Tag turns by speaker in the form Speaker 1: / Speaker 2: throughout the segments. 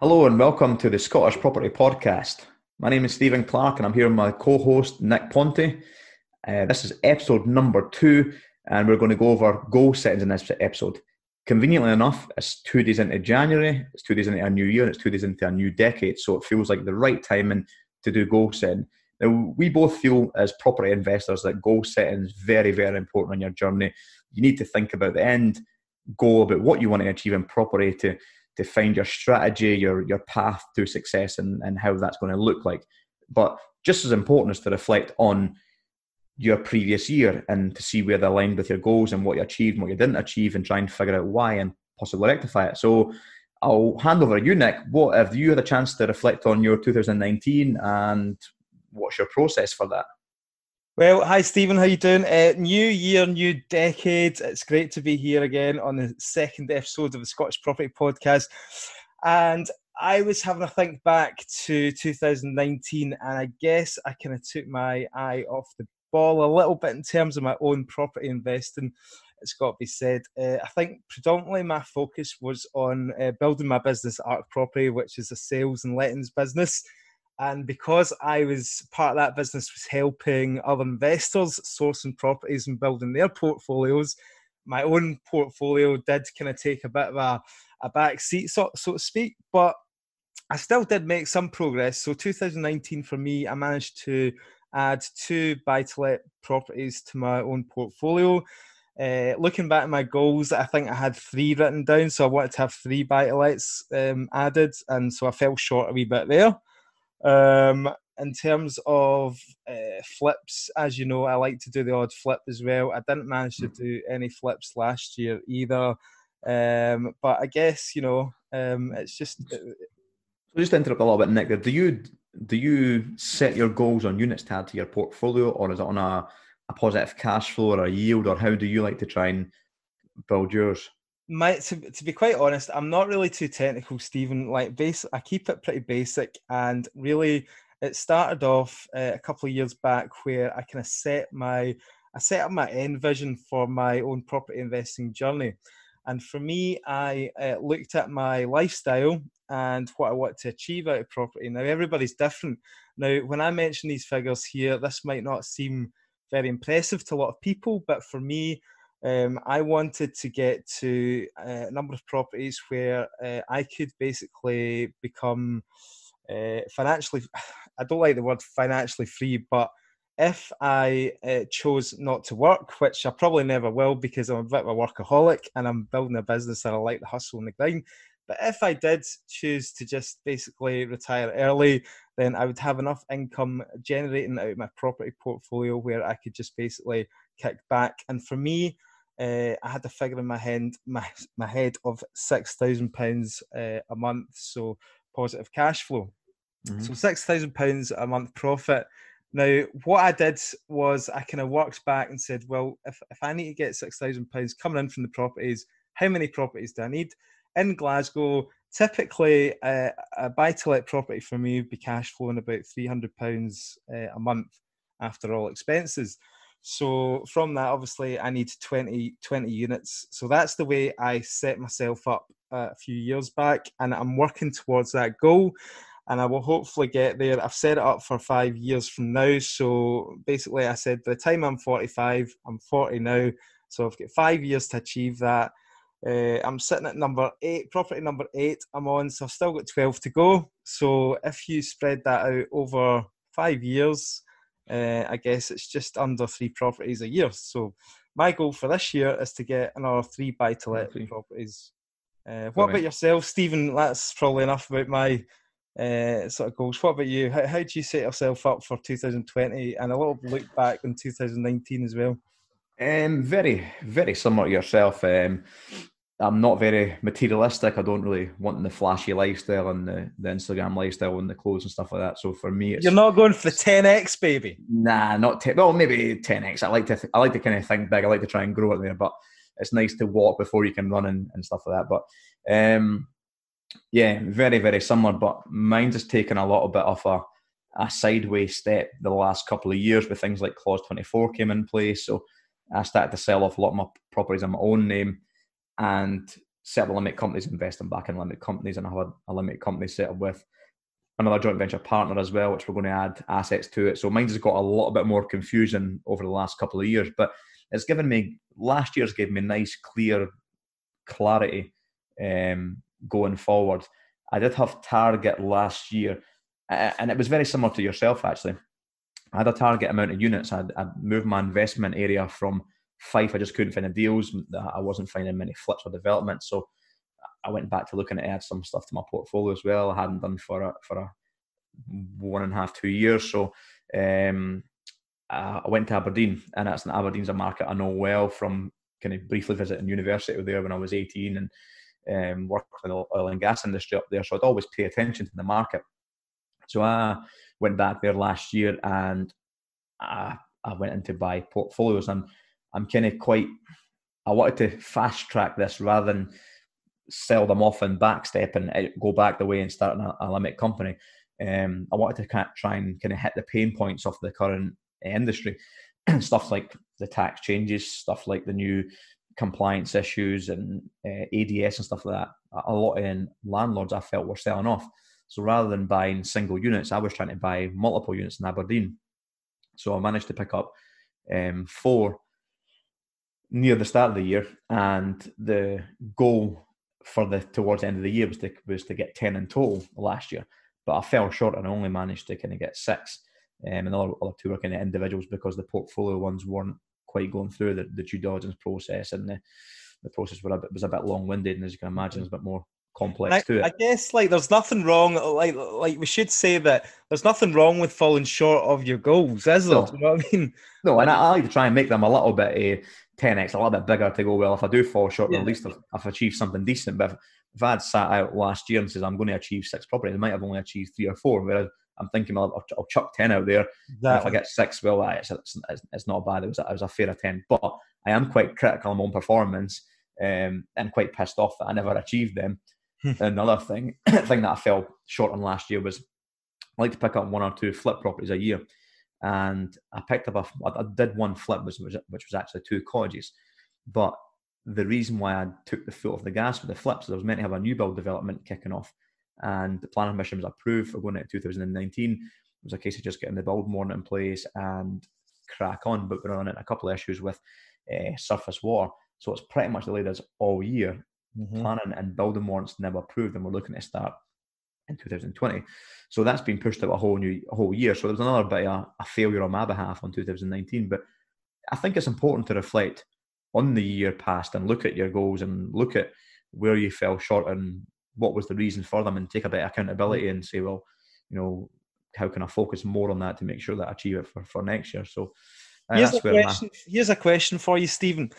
Speaker 1: Hello and welcome to the Scottish Property Podcast. My name is Stephen Clark and I'm here with my co host Nick Ponte. Uh, this is episode number two, and we're going to go over goal settings in this episode. Conveniently enough, it's two days into January, it's two days into a new year, and it's two days into a new decade, so it feels like the right timing to do goal setting. Now, we both feel as property investors that goal setting is very, very important on your journey. You need to think about the end goal, about what you want to achieve in property to to find your strategy, your your path to success, and and how that's going to look like. But just as important is to reflect on your previous year and to see where they aligned with your goals and what you achieved and what you didn't achieve, and try and figure out why and possibly rectify it. So. I'll hand over to you, Nick. What have you had a chance to reflect on your 2019 and what's your process for that?
Speaker 2: Well, hi Stephen, how you doing? Uh, new year, new decade. It's great to be here again on the second episode of the Scottish Property Podcast. And I was having a think back to 2019, and I guess I kind of took my eye off the ball a little bit in terms of my own property investing. It's got to be said. Uh, I think predominantly my focus was on uh, building my business, Arc Property, which is a sales and lettings business. And because I was part of that business, was helping other investors sourcing properties and building their portfolios. My own portfolio did kind of take a bit of a, a back seat, so, so to speak, but I still did make some progress. So 2019 for me, I managed to add two buy-to-let properties to my own portfolio. Uh, looking back at my goals, I think I had three written down, so I wanted to have three buy-to-lets um, added, and so I fell short a wee bit there. Um, in terms of uh, flips, as you know, I like to do the odd flip as well. I didn't manage to do any flips last year either. Um, but I guess you know, um, it's just. Uh,
Speaker 1: so just to interrupt a little bit, Nick. There, Do you do you set your goals on units to add to your portfolio, or is it on a, a positive cash flow or a yield, or how do you like to try and build yours?
Speaker 2: My to, to be quite honest i'm not really too technical stephen. Like base i keep it pretty basic and really it started off uh, a couple of years back where i kind of set my i set up my end vision for my own property investing journey. And for me i uh, looked at my lifestyle and what i want to achieve out of property. Now everybody's different. Now when i mention these figures here this might not seem very impressive to a lot of people but for me um, I wanted to get to uh, a number of properties where uh, I could basically become uh, financially, I don't like the word financially free, but if I uh, chose not to work, which I probably never will because I'm a bit of a workaholic and I'm building a business and I like the hustle and the grind. But if I did choose to just basically retire early, then I would have enough income generating out my property portfolio where I could just basically kick back. And for me, uh, I had a figure in my head, my, my head of six thousand uh, pounds a month, so positive cash flow. Mm-hmm. So six thousand pounds a month profit. Now, what I did was I kind of worked back and said, well, if, if I need to get six thousand pounds coming in from the properties, how many properties do I need? In Glasgow, typically uh, a buy-to-let property for me would be cash flowing about three hundred pounds uh, a month after all expenses. So from that, obviously, I need 20, 20 units. So that's the way I set myself up uh, a few years back, and I'm working towards that goal. And I will hopefully get there. I've set it up for five years from now. So basically, I said by the time I'm 45, I'm 40 now. So I've got five years to achieve that. Uh, I'm sitting at number eight, property number eight. I'm on, so I've still got 12 to go. So if you spread that out over five years, uh, I guess it's just under three properties a year. So my goal for this year is to get another three buy to let properties. Uh, what about yourself, Stephen? That's probably enough about my uh, sort of goals. What about you? How, how do you set yourself up for 2020 and a little look back in 2019 as well?
Speaker 1: Um, very, very similar to yourself. Um, I'm not very materialistic. I don't really want the flashy lifestyle and the, the Instagram lifestyle and the clothes and stuff like that. So for me,
Speaker 2: you're not going for the 10x, baby.
Speaker 1: Nah, not 10. Well, maybe 10x. I like to th- I like to kind of think big. I like to try and grow it there, but it's nice to walk before you can run and, and stuff like that. But um, yeah, very very similar. But mine's just taken a little bit of a a sideways step the last couple of years with things like Clause 24 came in place. So I started to sell off a lot of my properties in my own name and set up a limited companies, investing back in limited companies, and I have a, a limited company set up with another joint venture partner as well, which we're going to add assets to it. So mine's has got a little bit more confusion over the last couple of years, but it's given me last year's gave me nice, clear clarity um, going forward. I did have target last year, and it was very similar to yourself actually. I had a target amount of units. I'd, I'd moved my investment area from five. I just couldn't find the deals. I wasn't finding many flips or developments. So I went back to looking at add some stuff to my portfolio as well. I hadn't done for a, for a one and a half, two years. So um, I went to Aberdeen, and that's an Aberdeen's a market I know well from kind of briefly visiting university there when I was 18 and um, worked in the oil and gas industry up there. So I'd always pay attention to the market. So I went back there last year and I, I went into buy portfolios. And I'm kind of quite, I wanted to fast track this rather than sell them off and backstep and uh, go back the way and start a, a limit company. Um, I wanted to kind of try and kind of hit the pain points of the current industry, stuff like the tax changes, stuff like the new compliance issues and uh, ADS and stuff like that. A lot in landlords I felt were selling off. So rather than buying single units, I was trying to buy multiple units in Aberdeen. So I managed to pick up um, four near the start of the year, and the goal for the towards the end of the year was to was to get ten in total last year. But I fell short and only managed to kind of get six. Um, and the other, other two were kind of individuals because the portfolio ones weren't quite going through the, the due diligence process and the, the process was a bit, was a bit long winded and as you can imagine, it's a bit more complex
Speaker 2: I,
Speaker 1: to it.
Speaker 2: I guess like there's nothing wrong. Like like we should say that there's nothing wrong with falling short of your goals, is there? No. You know what I mean?
Speaker 1: No, and I, I, like to try and make them a little bit uh, 10x, a little bit bigger to go. Well, if I do fall short, yeah. at least I've, I've, achieved something decent. But if, if I had sat out last year and says I'm going to achieve six properties, I might have only achieved three or four. Whereas I'm thinking I'll, I'll, I'll chuck ten out there. Exactly. if I get six, well, it's, it's, it's, not bad. It was, it was a fair attempt, but I am quite critical of my own performance um, and quite pissed off that I never achieved them. Another thing, thing that I fell short on last year was I like to pick up one or two flip properties a year, and I picked up a, I did one flip which was which was actually two cottages, but the reason why I took the foot off the gas with the flips is I was meant to have a new build development kicking off, and the planning mission was approved for going into 2019. It was a case of just getting the build warrant in place and crack on, but we're on a couple of issues with uh, surface water. So it's pretty much delayed us all year. Mm-hmm. Planning and building warrants never approved, and we're looking to start in 2020. So that's been pushed out a whole new a whole year. So there's another bit of a, failure on my behalf on 2019. But I think it's important to reflect on the year past and look at your goals and look at where you fell short and what was the reason for them and take a bit of accountability and say, well, you know, how can I focus more on that to make sure that I achieve it for, for next year? So
Speaker 2: uh, here's, a question, here's a question for you, Stephen.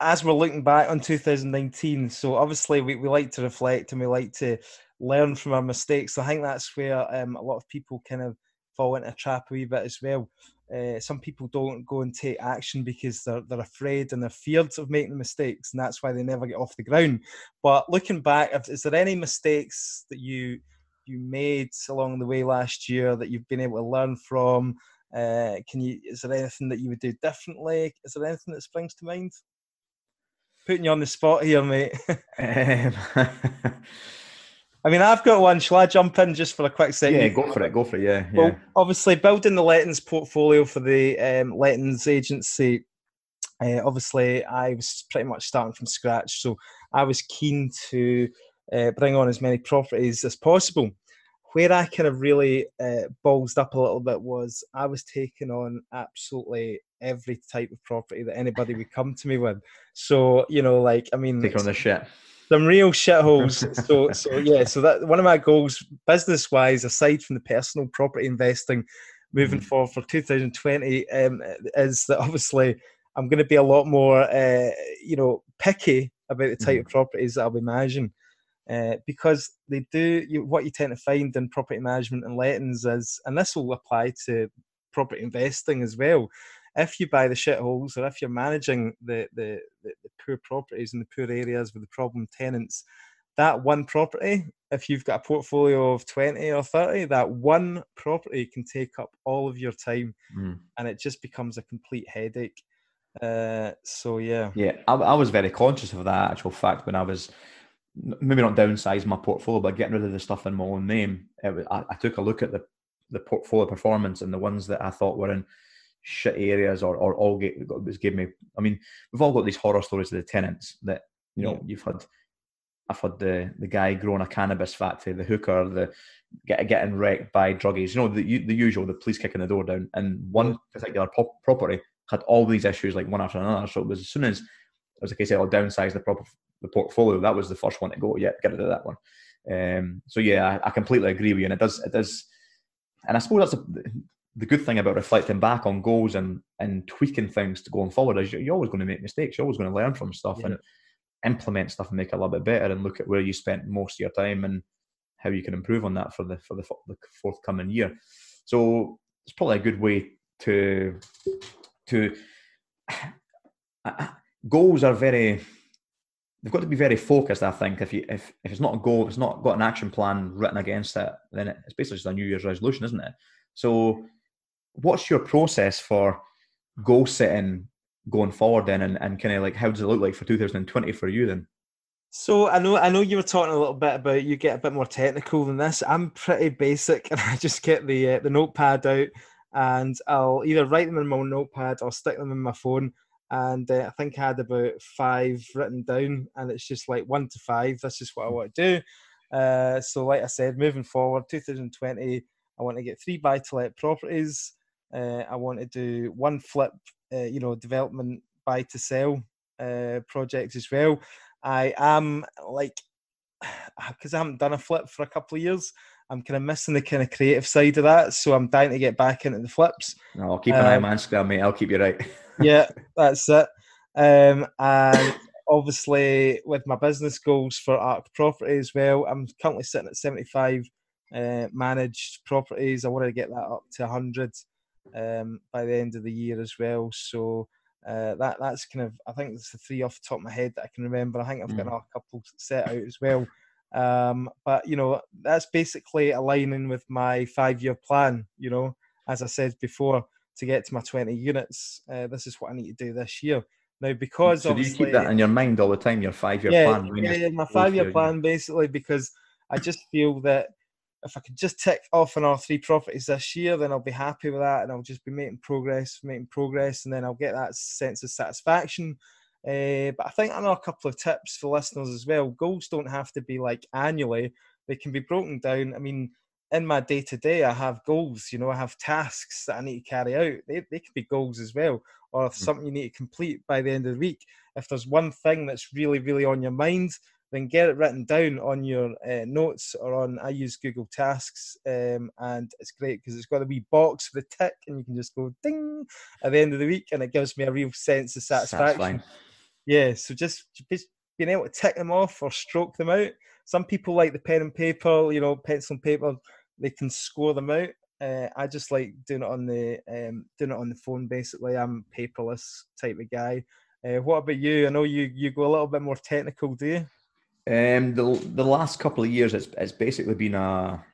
Speaker 2: As we're looking back on 2019, so obviously we, we like to reflect and we like to learn from our mistakes. So I think that's where um, a lot of people kind of fall into a trap a wee bit as well. Uh, some people don't go and take action because they're, they're afraid and they're feared of making mistakes, and that's why they never get off the ground. But looking back, is there any mistakes that you you made along the way last year that you've been able to learn from? Uh, can you? Is there anything that you would do differently? Is there anything that springs to mind? Putting you on the spot here, mate. um, I mean, I've got one. Shall I jump in just for a quick second?
Speaker 1: Yeah, go for it. Go for it. Yeah.
Speaker 2: yeah. Well, obviously, building the lettings portfolio for the um, lettings agency. Uh, obviously, I was pretty much starting from scratch, so I was keen to uh, bring on as many properties as possible. Where I kind of really uh, ballsed up a little bit was I was taking on absolutely every type of property that anybody would come to me with. So you know, like I mean,
Speaker 1: take on the shit
Speaker 2: some real shitholes. so so yeah, so that one of my goals, business wise, aside from the personal property investing, moving mm. forward for 2020, um, is that obviously I'm going to be a lot more, uh, you know, picky about the type mm. of properties that I'll be managing. Uh, because they do you, what you tend to find in property management and lettings is, and this will apply to property investing as well if you buy the shitholes or if you're managing the, the, the, the poor properties in the poor areas with the problem tenants, that one property, if you've got a portfolio of 20 or 30, that one property can take up all of your time mm. and it just becomes a complete headache. Uh, so, yeah.
Speaker 1: Yeah, I, I, was very conscious of that actual fact when I was maybe not downsize my portfolio, but getting rid of the stuff in my own name. Was, I, I, took a look at the the portfolio performance and the ones that I thought were in shit areas or or all was gave me. I mean, we've all got these horror stories of the tenants that you know yeah. you've had. I've had the the guy growing a cannabis factory, the hooker, the get, getting wrecked by druggies. You know the the usual, the police kicking the door down. And one particular pop, property had all these issues like one after another. So it was as soon as it was a case of I'll downsize the proper the portfolio, that was the first one to go. Yeah, get rid of that one. Um, so yeah, I, I, completely agree with you, and it does it does, and I suppose that's a, the good thing about reflecting back on goals and and tweaking things to going forward is you're always going to make mistakes. You're always going to learn from stuff yeah. and implement stuff and make it a little bit better and look at where you spent most of your time and how you can improve on that for the for the, the forthcoming year. So it's probably a good way to to goals are very they've got to be very focused. I think if you if, if it's not a goal, it's not got an action plan written against it, then it's basically just a New Year's resolution, isn't it? So, what's your process for goal setting going forward then, and, and kind of like how does it look like for 2020 for you then?
Speaker 2: So I know I know you were talking a little bit about you get a bit more technical than this. I'm pretty basic, and I just get the uh, the notepad out, and I'll either write them in my notepad or stick them in my phone. And uh, I think I had about five written down, and it's just like one to five. That's just what I want to do. Uh, so, like I said, moving forward, 2020, I want to get three buy to let properties. Uh, I want to do one flip, uh, you know, development buy to sell uh, projects as well I am like because I haven't done a flip for a couple of years. I'm kind of missing the kind of creative side of that, so I'm dying to get back into the flips.
Speaker 1: No, I'll keep an um, eye on um, Instagram, mate. I'll keep you right.
Speaker 2: yeah, that's it. Um, and obviously, with my business goals for Arc Property as well, I'm currently sitting at 75 uh, managed properties. I want to get that up to 100 um, by the end of the year as well. So uh, that that's kind of I think it's the three off the top of my head that I can remember. I think I've got mm. a couple set out as well. Um, but you know that's basically aligning with my five year plan. You know, as I said before, to get to my twenty units, uh, this is what I need to do this year. Now, because
Speaker 1: so do you keep that in your mind all the time? Your five year
Speaker 2: yeah,
Speaker 1: plan.
Speaker 2: Yeah, yeah, my five year plan basically because I just feel that if I could just tick off on all three properties this year, then I'll be happy with that, and I'll just be making progress, making progress, and then I'll get that sense of satisfaction. Uh, but I think I know a couple of tips for listeners as well. Goals don't have to be like annually; they can be broken down. I mean, in my day to day, I have goals. You know, I have tasks that I need to carry out. They they can be goals as well, or mm. something you need to complete by the end of the week. If there's one thing that's really really on your mind, then get it written down on your uh, notes or on I use Google Tasks, um, and it's great because it's got a wee box with a tick, and you can just go ding at the end of the week, and it gives me a real sense of satisfaction. Yeah, so just, just being able to tick them off or stroke them out. Some people like the pen and paper, you know, pencil and paper. They can score them out. Uh, I just like doing it on the um, doing it on the phone. Basically, I'm paperless type of guy. Uh, what about you? I know you you go a little bit more technical, do you?
Speaker 1: Um, the the last couple of years, it's it's basically been a,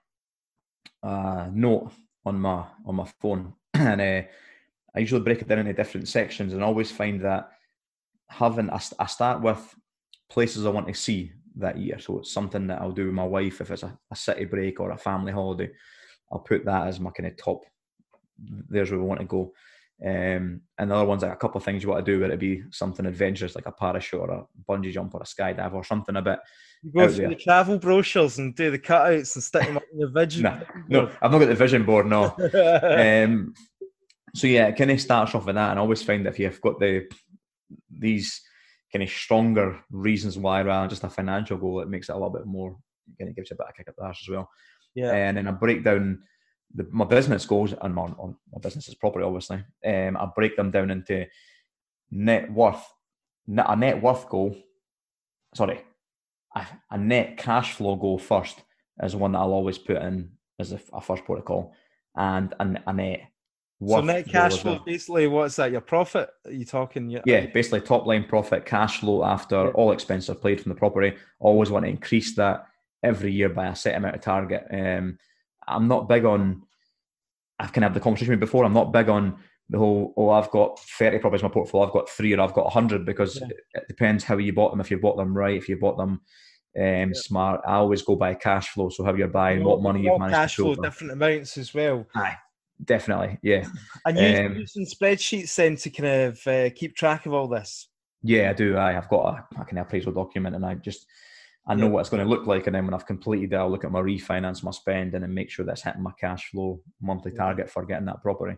Speaker 1: a note on my on my phone, and uh, I usually break it down into different sections, and always find that having I, I start with places I want to see that year. So it's something that I'll do with my wife if it's a, a city break or a family holiday. I'll put that as my kind of top. There's where we want to go. Um, and the other ones like a couple of things you want to do, whether it be something adventurous like a parachute or a bungee jump or a skydive or something a bit.
Speaker 2: You go through the travel brochures and do the cutouts and stick them up in your vision.
Speaker 1: nah, no, I've not got the vision board. No. um, so yeah, it kind of starts off with that, and I always find that if you've got the these kind of stronger reasons why rather than just a financial goal, it makes it a little bit more. Kind of gives you a bit of kick up the arse as well. Yeah. And then I break down the, my business goals and my, my business is property, obviously. Um, I break them down into net worth, a net worth goal. Sorry, a, a net cash flow goal first is one that I'll always put in as a, a first protocol, and a, a net.
Speaker 2: So net cash flow, basically, what's that? Your profit? Are you talking?
Speaker 1: Your, yeah, basically top line profit, cash flow after yeah. all expenses are paid from the property. Always want to increase that every year by a set amount of target. Um, I'm not big on. I can have the conversation before. I'm not big on the whole. Oh, I've got 30 properties in my portfolio. I've got three, or I've got 100 because yeah. it, depends how you bought them. If you bought them right, if you bought them um, smart. I always go by cash flow. So how you're buying, what money you've managed
Speaker 2: cash
Speaker 1: to
Speaker 2: flow. different amounts as well.
Speaker 1: Aye, definitely, yeah,
Speaker 2: And you
Speaker 1: Um,
Speaker 2: using spreadsheets then to kind of uh, keep track of all this.
Speaker 1: yeah. I do. I have got a fucking appraisal document, and I just I know
Speaker 2: Yeah.
Speaker 1: what it's going to look like, and then when I've completed it, I'll look at my refinance, my spend, and then make sure that's hitting my cash flow monthly target for getting that property.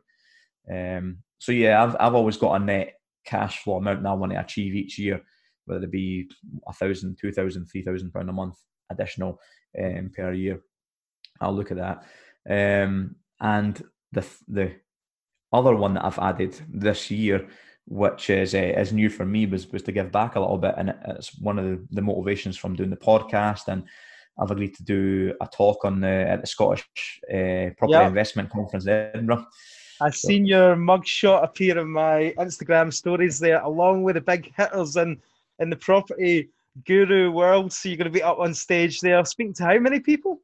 Speaker 1: Um, so yeah, I've I've always got a net cash flow amount that I want to achieve each year, whether it be a thousand, two thousand, three thousand pound a month additional um, per year. I'll look at that. Um, and the the other one that I've added this year, which is uh, is new for me, was was to give back a little bit, and it's one of the, the motivations from doing the podcast. And I've agreed to do a talk on the at the Scottish uh, Property
Speaker 2: Yeah.
Speaker 1: Investment Conference in Edinburgh.
Speaker 2: I've
Speaker 1: So-
Speaker 2: seen your mugshot appear in my Instagram stories there, along with the big hitters in in the property guru world. So you're going to be up on stage there, speaking to how many people?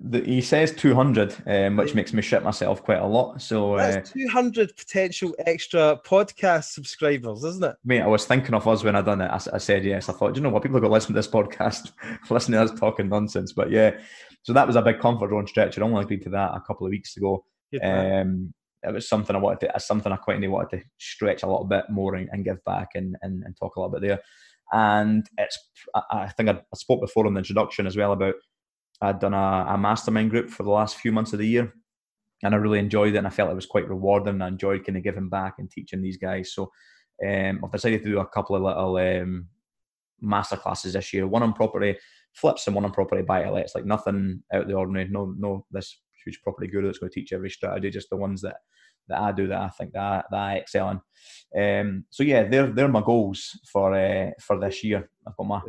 Speaker 1: The, he says 200, um, which makes me shit myself quite a lot. So, uh,
Speaker 2: That's 200 potential extra podcast subscribers, isn't it?
Speaker 1: mate, I was thinking of us when I done it. I said yes. I thought, you know what? People are going to listen to this podcast, listen to us talking nonsense. But yeah, so that was a big comfort zone stretch. I only agreed to that a couple of weeks ago. Um, it was something I wanted to, something I quite wanted to stretch a little bit more and, and give back and, and, and talk a little bit there. And it's, I, I think I, I spoke before in the introduction as well about I'd done a, a mastermind group for the last few months of the year, and I really enjoyed it, and I felt it was quite rewarding. I enjoyed kind of giving back and teaching these guys. So um, I've decided to do a couple of little um, master classes this year. One on property flips and one on property buy to lets. Like nothing out of the ordinary. No, no, this huge property guru that's going to teach every strategy. Just the ones that that I do that I think that I, that I excel in. Um, so yeah, they're they're my goals for uh, for this year. I've got my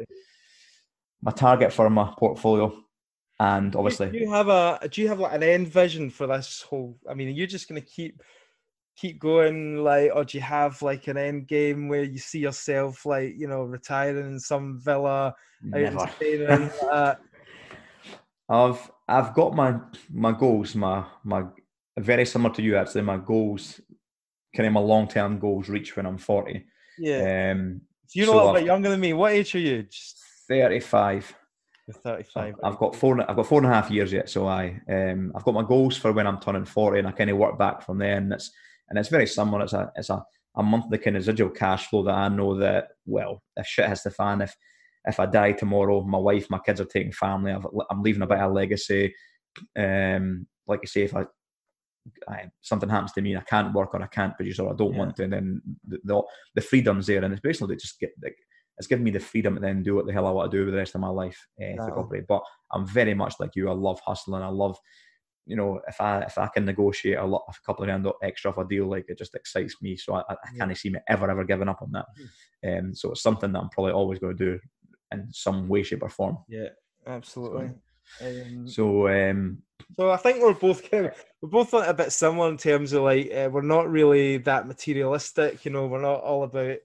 Speaker 1: my target for my portfolio, and obviously
Speaker 2: do you have a do you have like an end vision for this whole? I mean, are you just going to keep keep going, like, or do you have like an end game where you see yourself like you know retiring in some villa
Speaker 1: never.
Speaker 2: Spain and like that?
Speaker 1: I've I've got my my goals, my my very similar to you actually. My goals, kind of my long term goals, reach when I'm forty.
Speaker 2: Yeah,
Speaker 1: Um,
Speaker 2: you're
Speaker 1: so
Speaker 2: a little bit younger than me. What age are you? Just
Speaker 1: thirty five.
Speaker 2: You're 35.
Speaker 1: I've got four. I've got four and a half years yet. So I um I've got my goals for when I'm turning forty, and I kind of work back from there. And it's and it's very similar. It's a it's a a monthly kind of residual cash flow that I know that well, if shit hits the fan, if if I die tomorrow, my wife, my kids are taking family. I've, I'm leaving a bit of legacy. Um, like I say, if I, I something happens to me, and I can't work or I can't produce or I don't
Speaker 2: Yeah.
Speaker 1: want to, and then the, the the freedom's there, and it's basically just get like it's given me the freedom to then do what the hell I want to do with the rest of my life uh,
Speaker 2: Wow.
Speaker 1: But I'm very much like you. I love hustling. I love, you know, if I if I can negotiate a lot, a couple of grand extra off a deal, like it just excites me. So I, I
Speaker 2: Yeah.
Speaker 1: can't see me ever ever giving up on that. Um, so it's something that I'm probably always going to do in some way, shape, or form.
Speaker 2: Yeah, absolutely. Um,
Speaker 1: So um,
Speaker 2: So I think we're both kind of, we're both a bit similar in terms of like uh, we're not really that materialistic. You know, we're not all about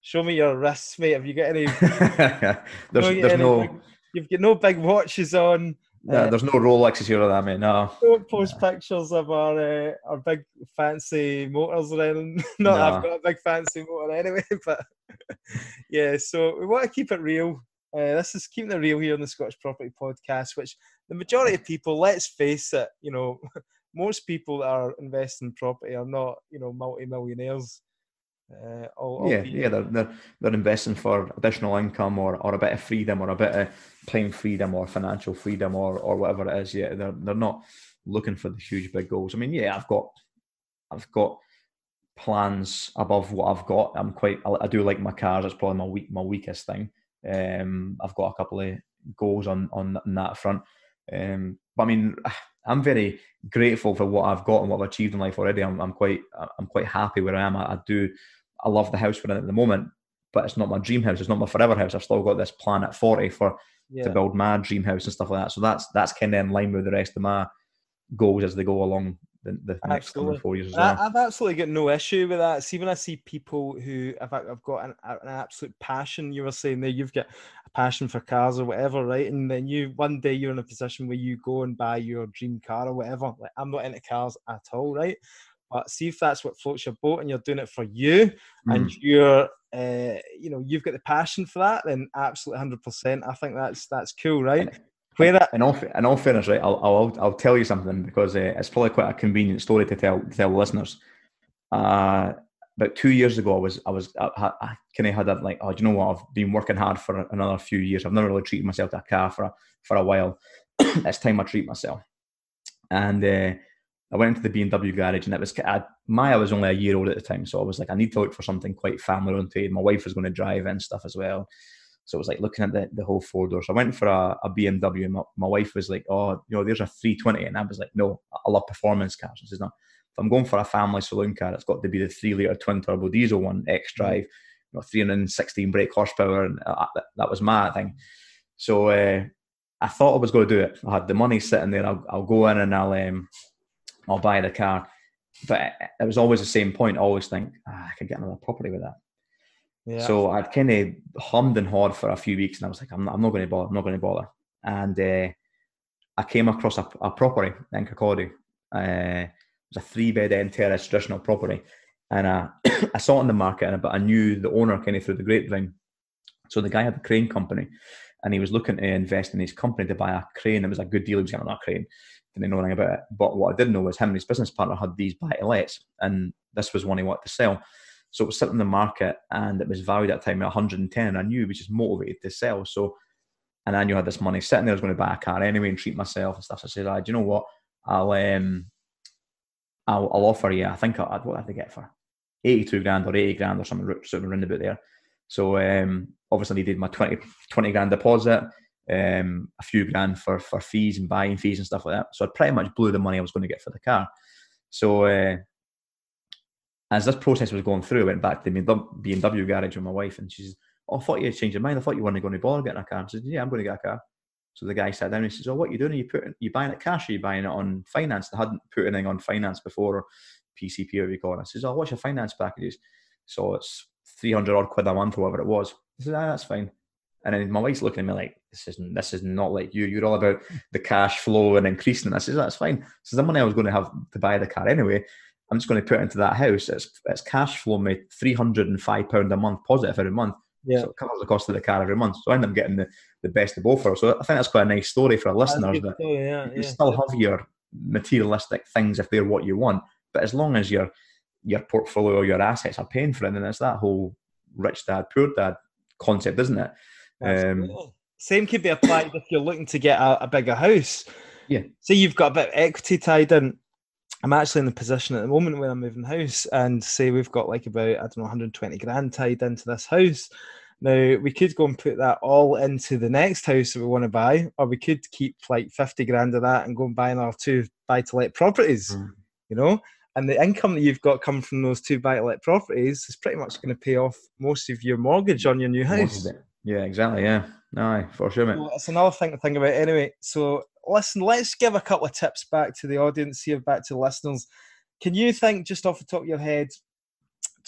Speaker 2: show me your wrists, mate. Have you got any?
Speaker 1: there's
Speaker 2: no,
Speaker 1: there's
Speaker 2: any
Speaker 1: no
Speaker 2: big- you've got no big watches on.
Speaker 1: uh, there's no Rolexes here or that, mate. No.
Speaker 2: Don't post pictures of our uh, our big fancy motors or anything. Not that I've got a big fancy motor anyway, but yeah. So we want to keep it real. Uh, this is keeping it real here on the Scottish Property Podcast, which the majority of people, let's face it, you know, most people that are investing in property are not, you know, multi-millionaires. Uh, all,
Speaker 1: Yeah,
Speaker 2: albeit-
Speaker 1: yeah, they're, they're they're investing for additional income or, or a bit of freedom or a bit of time freedom or financial freedom or or whatever it is. Yeah, they're they're not looking for the huge big goals. I mean, yeah, I've got I've got plans above what I've got. I'm quite I, I do like my cars. It's probably my weak my weakest thing. Um, I've got a couple of goals on on, on that front. Um, but I mean, I'm very grateful for what I've got and what I've achieved in life already. I'm, I'm quite I'm quite happy where I am. I, I do I love the house we're in at the moment, but it's not my dream house. It's not my forever house. I've still got this plan at 40 for
Speaker 2: yeah.
Speaker 1: to build my dream house and stuff like that. So that's that's kind of in line with the rest of my goals as they go along the, the next four years
Speaker 2: I. I've absolutely got no issue with that. See, when I see people who have, have got an, an absolute passion, you were saying there, you've got a passion for cars or whatever, right? And then you one day you're in a position where you go and buy your dream car or whatever. Like I'm not into cars at all, right? But see if that's what floats your boat and you're doing it for you
Speaker 1: Mm.
Speaker 2: and you're uh, you know you've got the passion for that, then absolutely hundred percent. I think that's that's cool, right? Where that
Speaker 1: in all, in all fairness, right? I'll, I'll I'll tell you something because uh, it's probably quite a convenient story to tell to tell listeners. Uh, about two years ago, I was I was I, I kind of had that like, oh, do you know what? I've been working hard for another few years. I've never really treated myself to a car for a, for a while. it's time I treat myself. And uh, I went into the BMW garage, and it was I, Maya was only a year old at the time, so I was like, I need to look for something quite family oriented. My wife was going to drive and stuff as well. So it was like looking at the, the whole four doors. So I went for a, a BMW, and my, my, wife was like, "Oh, you know, there's a 320," and I was like, "No, I love performance cars." She says, not, if I'm going for a family saloon car, it's got to be the three liter twin turbo diesel one, X mm. drive, you know, 316 brake horsepower, and uh, that, that, was my thing." So uh, I thought I was going to do it. I had the money sitting there. I'll, I'll go in and I'll um, I'll buy the car. But it was always the same point. I always think ah, I could get another property with that. Yeah. So I'd kind of hummed and hawed for a few weeks, and I was like, I'm not, I'm not going to bother. I'm not going to bother. And uh, I came across a, a property in Kirkcaldy. Uh, it was a three bed end terrace traditional property, and uh, I saw it in the market, And but I knew the owner kind of through the grapevine. So the guy had a crane company, and he was looking to invest in his company to buy a crane. It was a good deal. He was getting on that crane. Didn't know anything about it. But what I did know was him and his business partner had these buy to lets, and this was one he wanted to sell. So it was sitting in the market and it was valued at the time at 110. I knew he was just motivated to sell. So, and I knew I had this money sitting there. I was going to buy a car anyway and treat myself and stuff. So I said, ah, do you know what? I'll, um, I'll, I'll offer you, I think I'd, what did to get for? 82 grand or 80 grand or something, something around about there. So um, obviously needed my 20, 20 grand deposit, um, a few grand for, for fees and buying fees and stuff like that. So I pretty much blew the money I was going to get for the car. So uh, as this process was going through, I went back to the BMW garage with my wife, and she says, "Oh, I thought you had changed your mind. I thought you weren't going to bother getting a car." I said, "Yeah, I'm going to get a car." So the guy sat down and he says, "Oh, what are you doing? Are you putting, you buying it cash? Or are you buying it on finance? They hadn't put anything on finance before, or PCP, or you call it." I says, "Oh, what's your finance packages?" So it's three hundred odd quid a month, or whatever it was. I said, "Ah, that's fine." And then my wife's looking at me like, "This isn't. This is not like you. You're all about the cash flow and increasing." it. I says, "That's fine." So the money I was going to have to buy the car anyway. I'm just going to put it into that house. It's, it's cash flow me three hundred and five pound a month positive every month. Yeah. So it covers the cost of the car every month. So I end up getting the, the best of both. So I think that's quite a nice story for our listeners. That story, yeah, you yeah. still have your materialistic things if they're what you want, but as long as your your portfolio, or your assets are paying for it, And it's that whole rich dad, poor dad concept, isn't it? Um,
Speaker 2: Same could be applied if you're looking to get a, a bigger house.
Speaker 1: Yeah.
Speaker 2: Say you've got a bit of equity tied in I'm actually in the position at the moment where I'm moving house and say we've got like about, I don't know, 120 grand tied into this house. Now, we could go and put that all into the next house that we want to buy, or we could keep like 50 grand of that and go and buy another two buy to let properties, mm. you know? And the income that you've got coming from those two buy to let properties is pretty much going to pay off most of your mortgage on your new house.
Speaker 1: Yeah, exactly. Yeah. No, for sure, mate.
Speaker 2: It's another thing to think about anyway. So listen, let's give a couple of tips back to the audience here, back to the listeners. Can you think just off the top of your head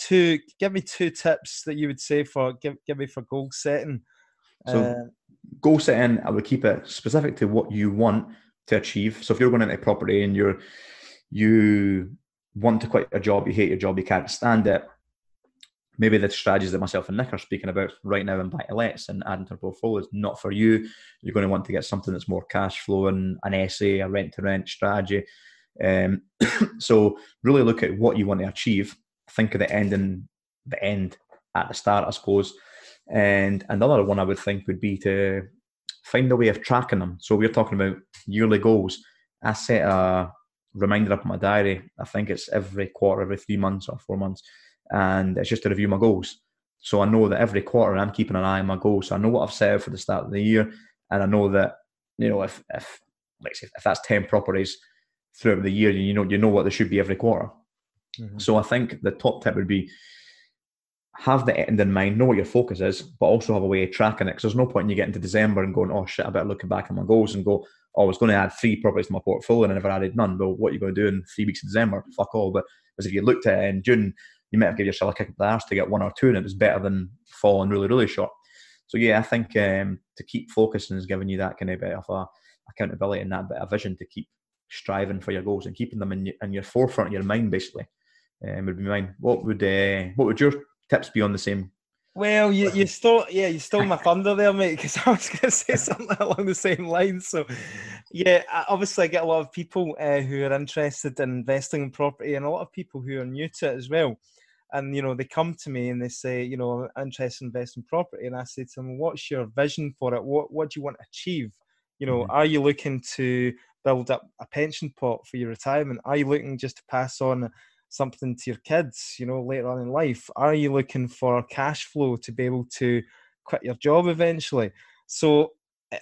Speaker 2: to give me two tips that you would say for give give me for goal setting?
Speaker 1: So uh, goal setting, I would keep it specific to what you want to achieve. So if you're going into property and you're you want to quit a job, you hate your job, you can't stand it, maybe the strategies that myself and Nick are speaking about right now in buy to lets and adding to our portfolio is not for you. You're going to want to get something that's more cash flowing, an SA, a rent to rent strategy. Um, so really look at what you want to achieve. Think of the end and the end at the start, I suppose. And another one I would think would be to find a way of tracking them. So we're talking about yearly goals. I set a reminder up in my diary. I think it's every quarter, every three months or four months and it's just to review my goals. So I know that every quarter I'm keeping an eye on my goals. So I know what I've set out for the start of the year, and I know that you know if if like say, if that's ten properties throughout the year, you know you know what they should be every quarter. Mm-hmm. So I think the top tip would be have the end in mind, know what your focus is, but also have a way of tracking it. Because there's no point in you getting to December and going, oh shit, I better looking back at my goals and go, oh, I was going to add three properties to my portfolio and I never added none. Well, what are you going to do in three weeks of December? Fuck all. But as if you looked at it in June, you might have given yourself a kick up the arse to get one or two, and it was better than falling really, really short. So yeah, I think um, to keep focusing is giving you that kind of bit of a accountability and that bit of vision to keep striving for your goals and keeping them in your, in your forefront of your mind, basically. Um, would be mine. What would uh, what would your tips be on the same
Speaker 2: Well, you, you stole yeah, you stole my thunder there, mate, because I was going to say something along the same lines. So, yeah, obviously, I get a lot of people uh, who are interested in investing in property, and a lot of people who are new to it as well. And you know, they come to me and they say, you know, I'm interested in investing in property, and I say to them, "What's your vision for it? What what do you want to achieve? You know, mm-hmm. are you looking to build up a pension pot for your retirement? Are you looking just to pass on something to your kids, you know, later on in life? Are you looking for cash flow to be able to quit your job eventually? So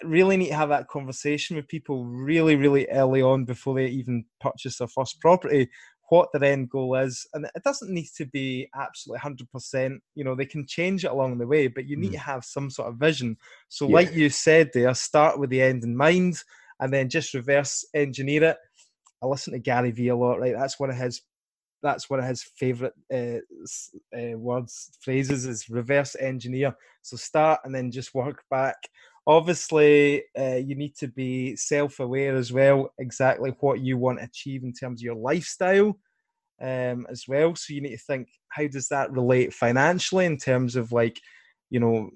Speaker 2: really need to have that conversation with people really, really early on before they even purchase their first property, what their end goal is. And it doesn't need to be absolutely 100%. You know, they can change it along the way, but you need mm. to have some sort of vision. So, yeah. like you said there, start with the end in mind and then just reverse engineer it. I listen to Gary Vee a lot, right? That's one of his that's one of his favorite uh, uh, words phrases is reverse engineer. So start and then just work back. Obviously uh, you need to be self-aware as well exactly what you want to achieve in terms of your lifestyle um, as well. So you need to think how does that relate financially in terms of like you know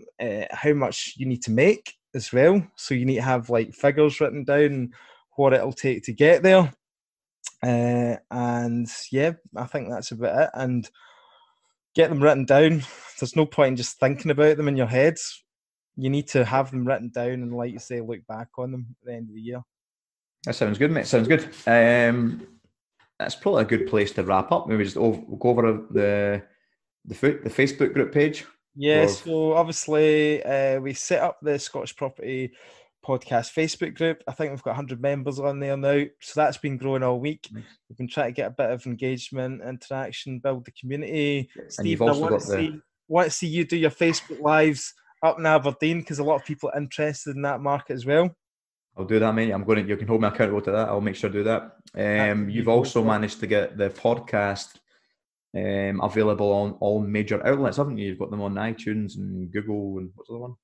Speaker 2: how much you need to make as well? So you need to have like figures written down what it'll take to get there uh, and yeah, I think that's about it. And get them written down. There's no point in just thinking about them in your heads. You need to have them written down and, like you say, look back on them at the end of the year.
Speaker 1: That sounds good, mate. Sounds good. Um, that's probably a good place to wrap up. Maybe just over, go over the the the Facebook group page.
Speaker 2: Yeah. So obviously, uh, we set up the Scottish Property podcast Facebook group. I think we've got 100 members on there now. So that's been growing all week. Nice. We've been trying to get a bit of engagement, interaction, build the community. Steve, I want to, the... see, want to see you do your Facebook lives up in Aberdeen because a lot of people are interested in that market as well.
Speaker 1: I'll do that, mate. I'm going to, you can hold me accountable to that. I'll make sure to do that. Um, you've also managed to get the podcast um, available on all major outlets, haven't you? You've got them on iTunes and Google and what's the other one?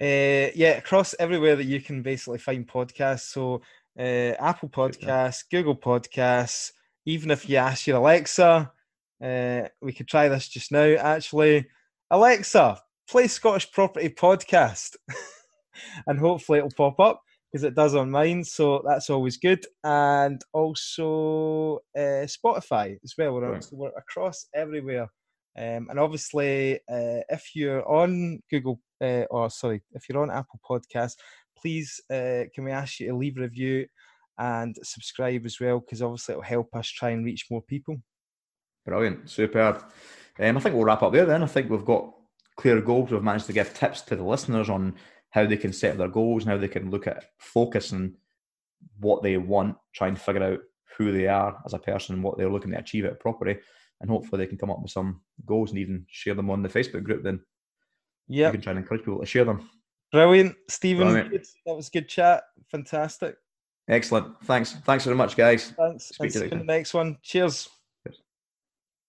Speaker 2: Uh, yeah, across everywhere that you can basically find podcasts. So uh, Apple Podcasts, Google Podcasts. Even if you ask your Alexa, uh, we could try this just now. Actually, Alexa, play Scottish Property Podcast, and hopefully it'll pop up because it does on mine. So that's always good. And also uh, Spotify as well. We're, right. we're across everywhere. Um, and obviously, uh, if you're on Google, uh, or sorry, if you're on Apple Podcasts, please uh, can we ask you to leave a review and subscribe as well, because obviously it'll help us try and reach more people.
Speaker 1: Brilliant, superb. Um, I think we'll wrap up there then. I think we've got clear goals. We've managed to give tips to the listeners on how they can set their goals and how they can look at focus and what they want, try and figure out who they are as a person and what they're looking to achieve at property and hopefully they can come up with some goals and even share them on the Facebook group. Then,
Speaker 2: yeah,
Speaker 1: you can try and encourage people to share them.
Speaker 2: Brilliant, Stephen. Brilliant. That was good chat. Fantastic.
Speaker 1: Excellent. Thanks. Thanks very much, guys.
Speaker 2: Thanks. Speak to you the next one. Cheers.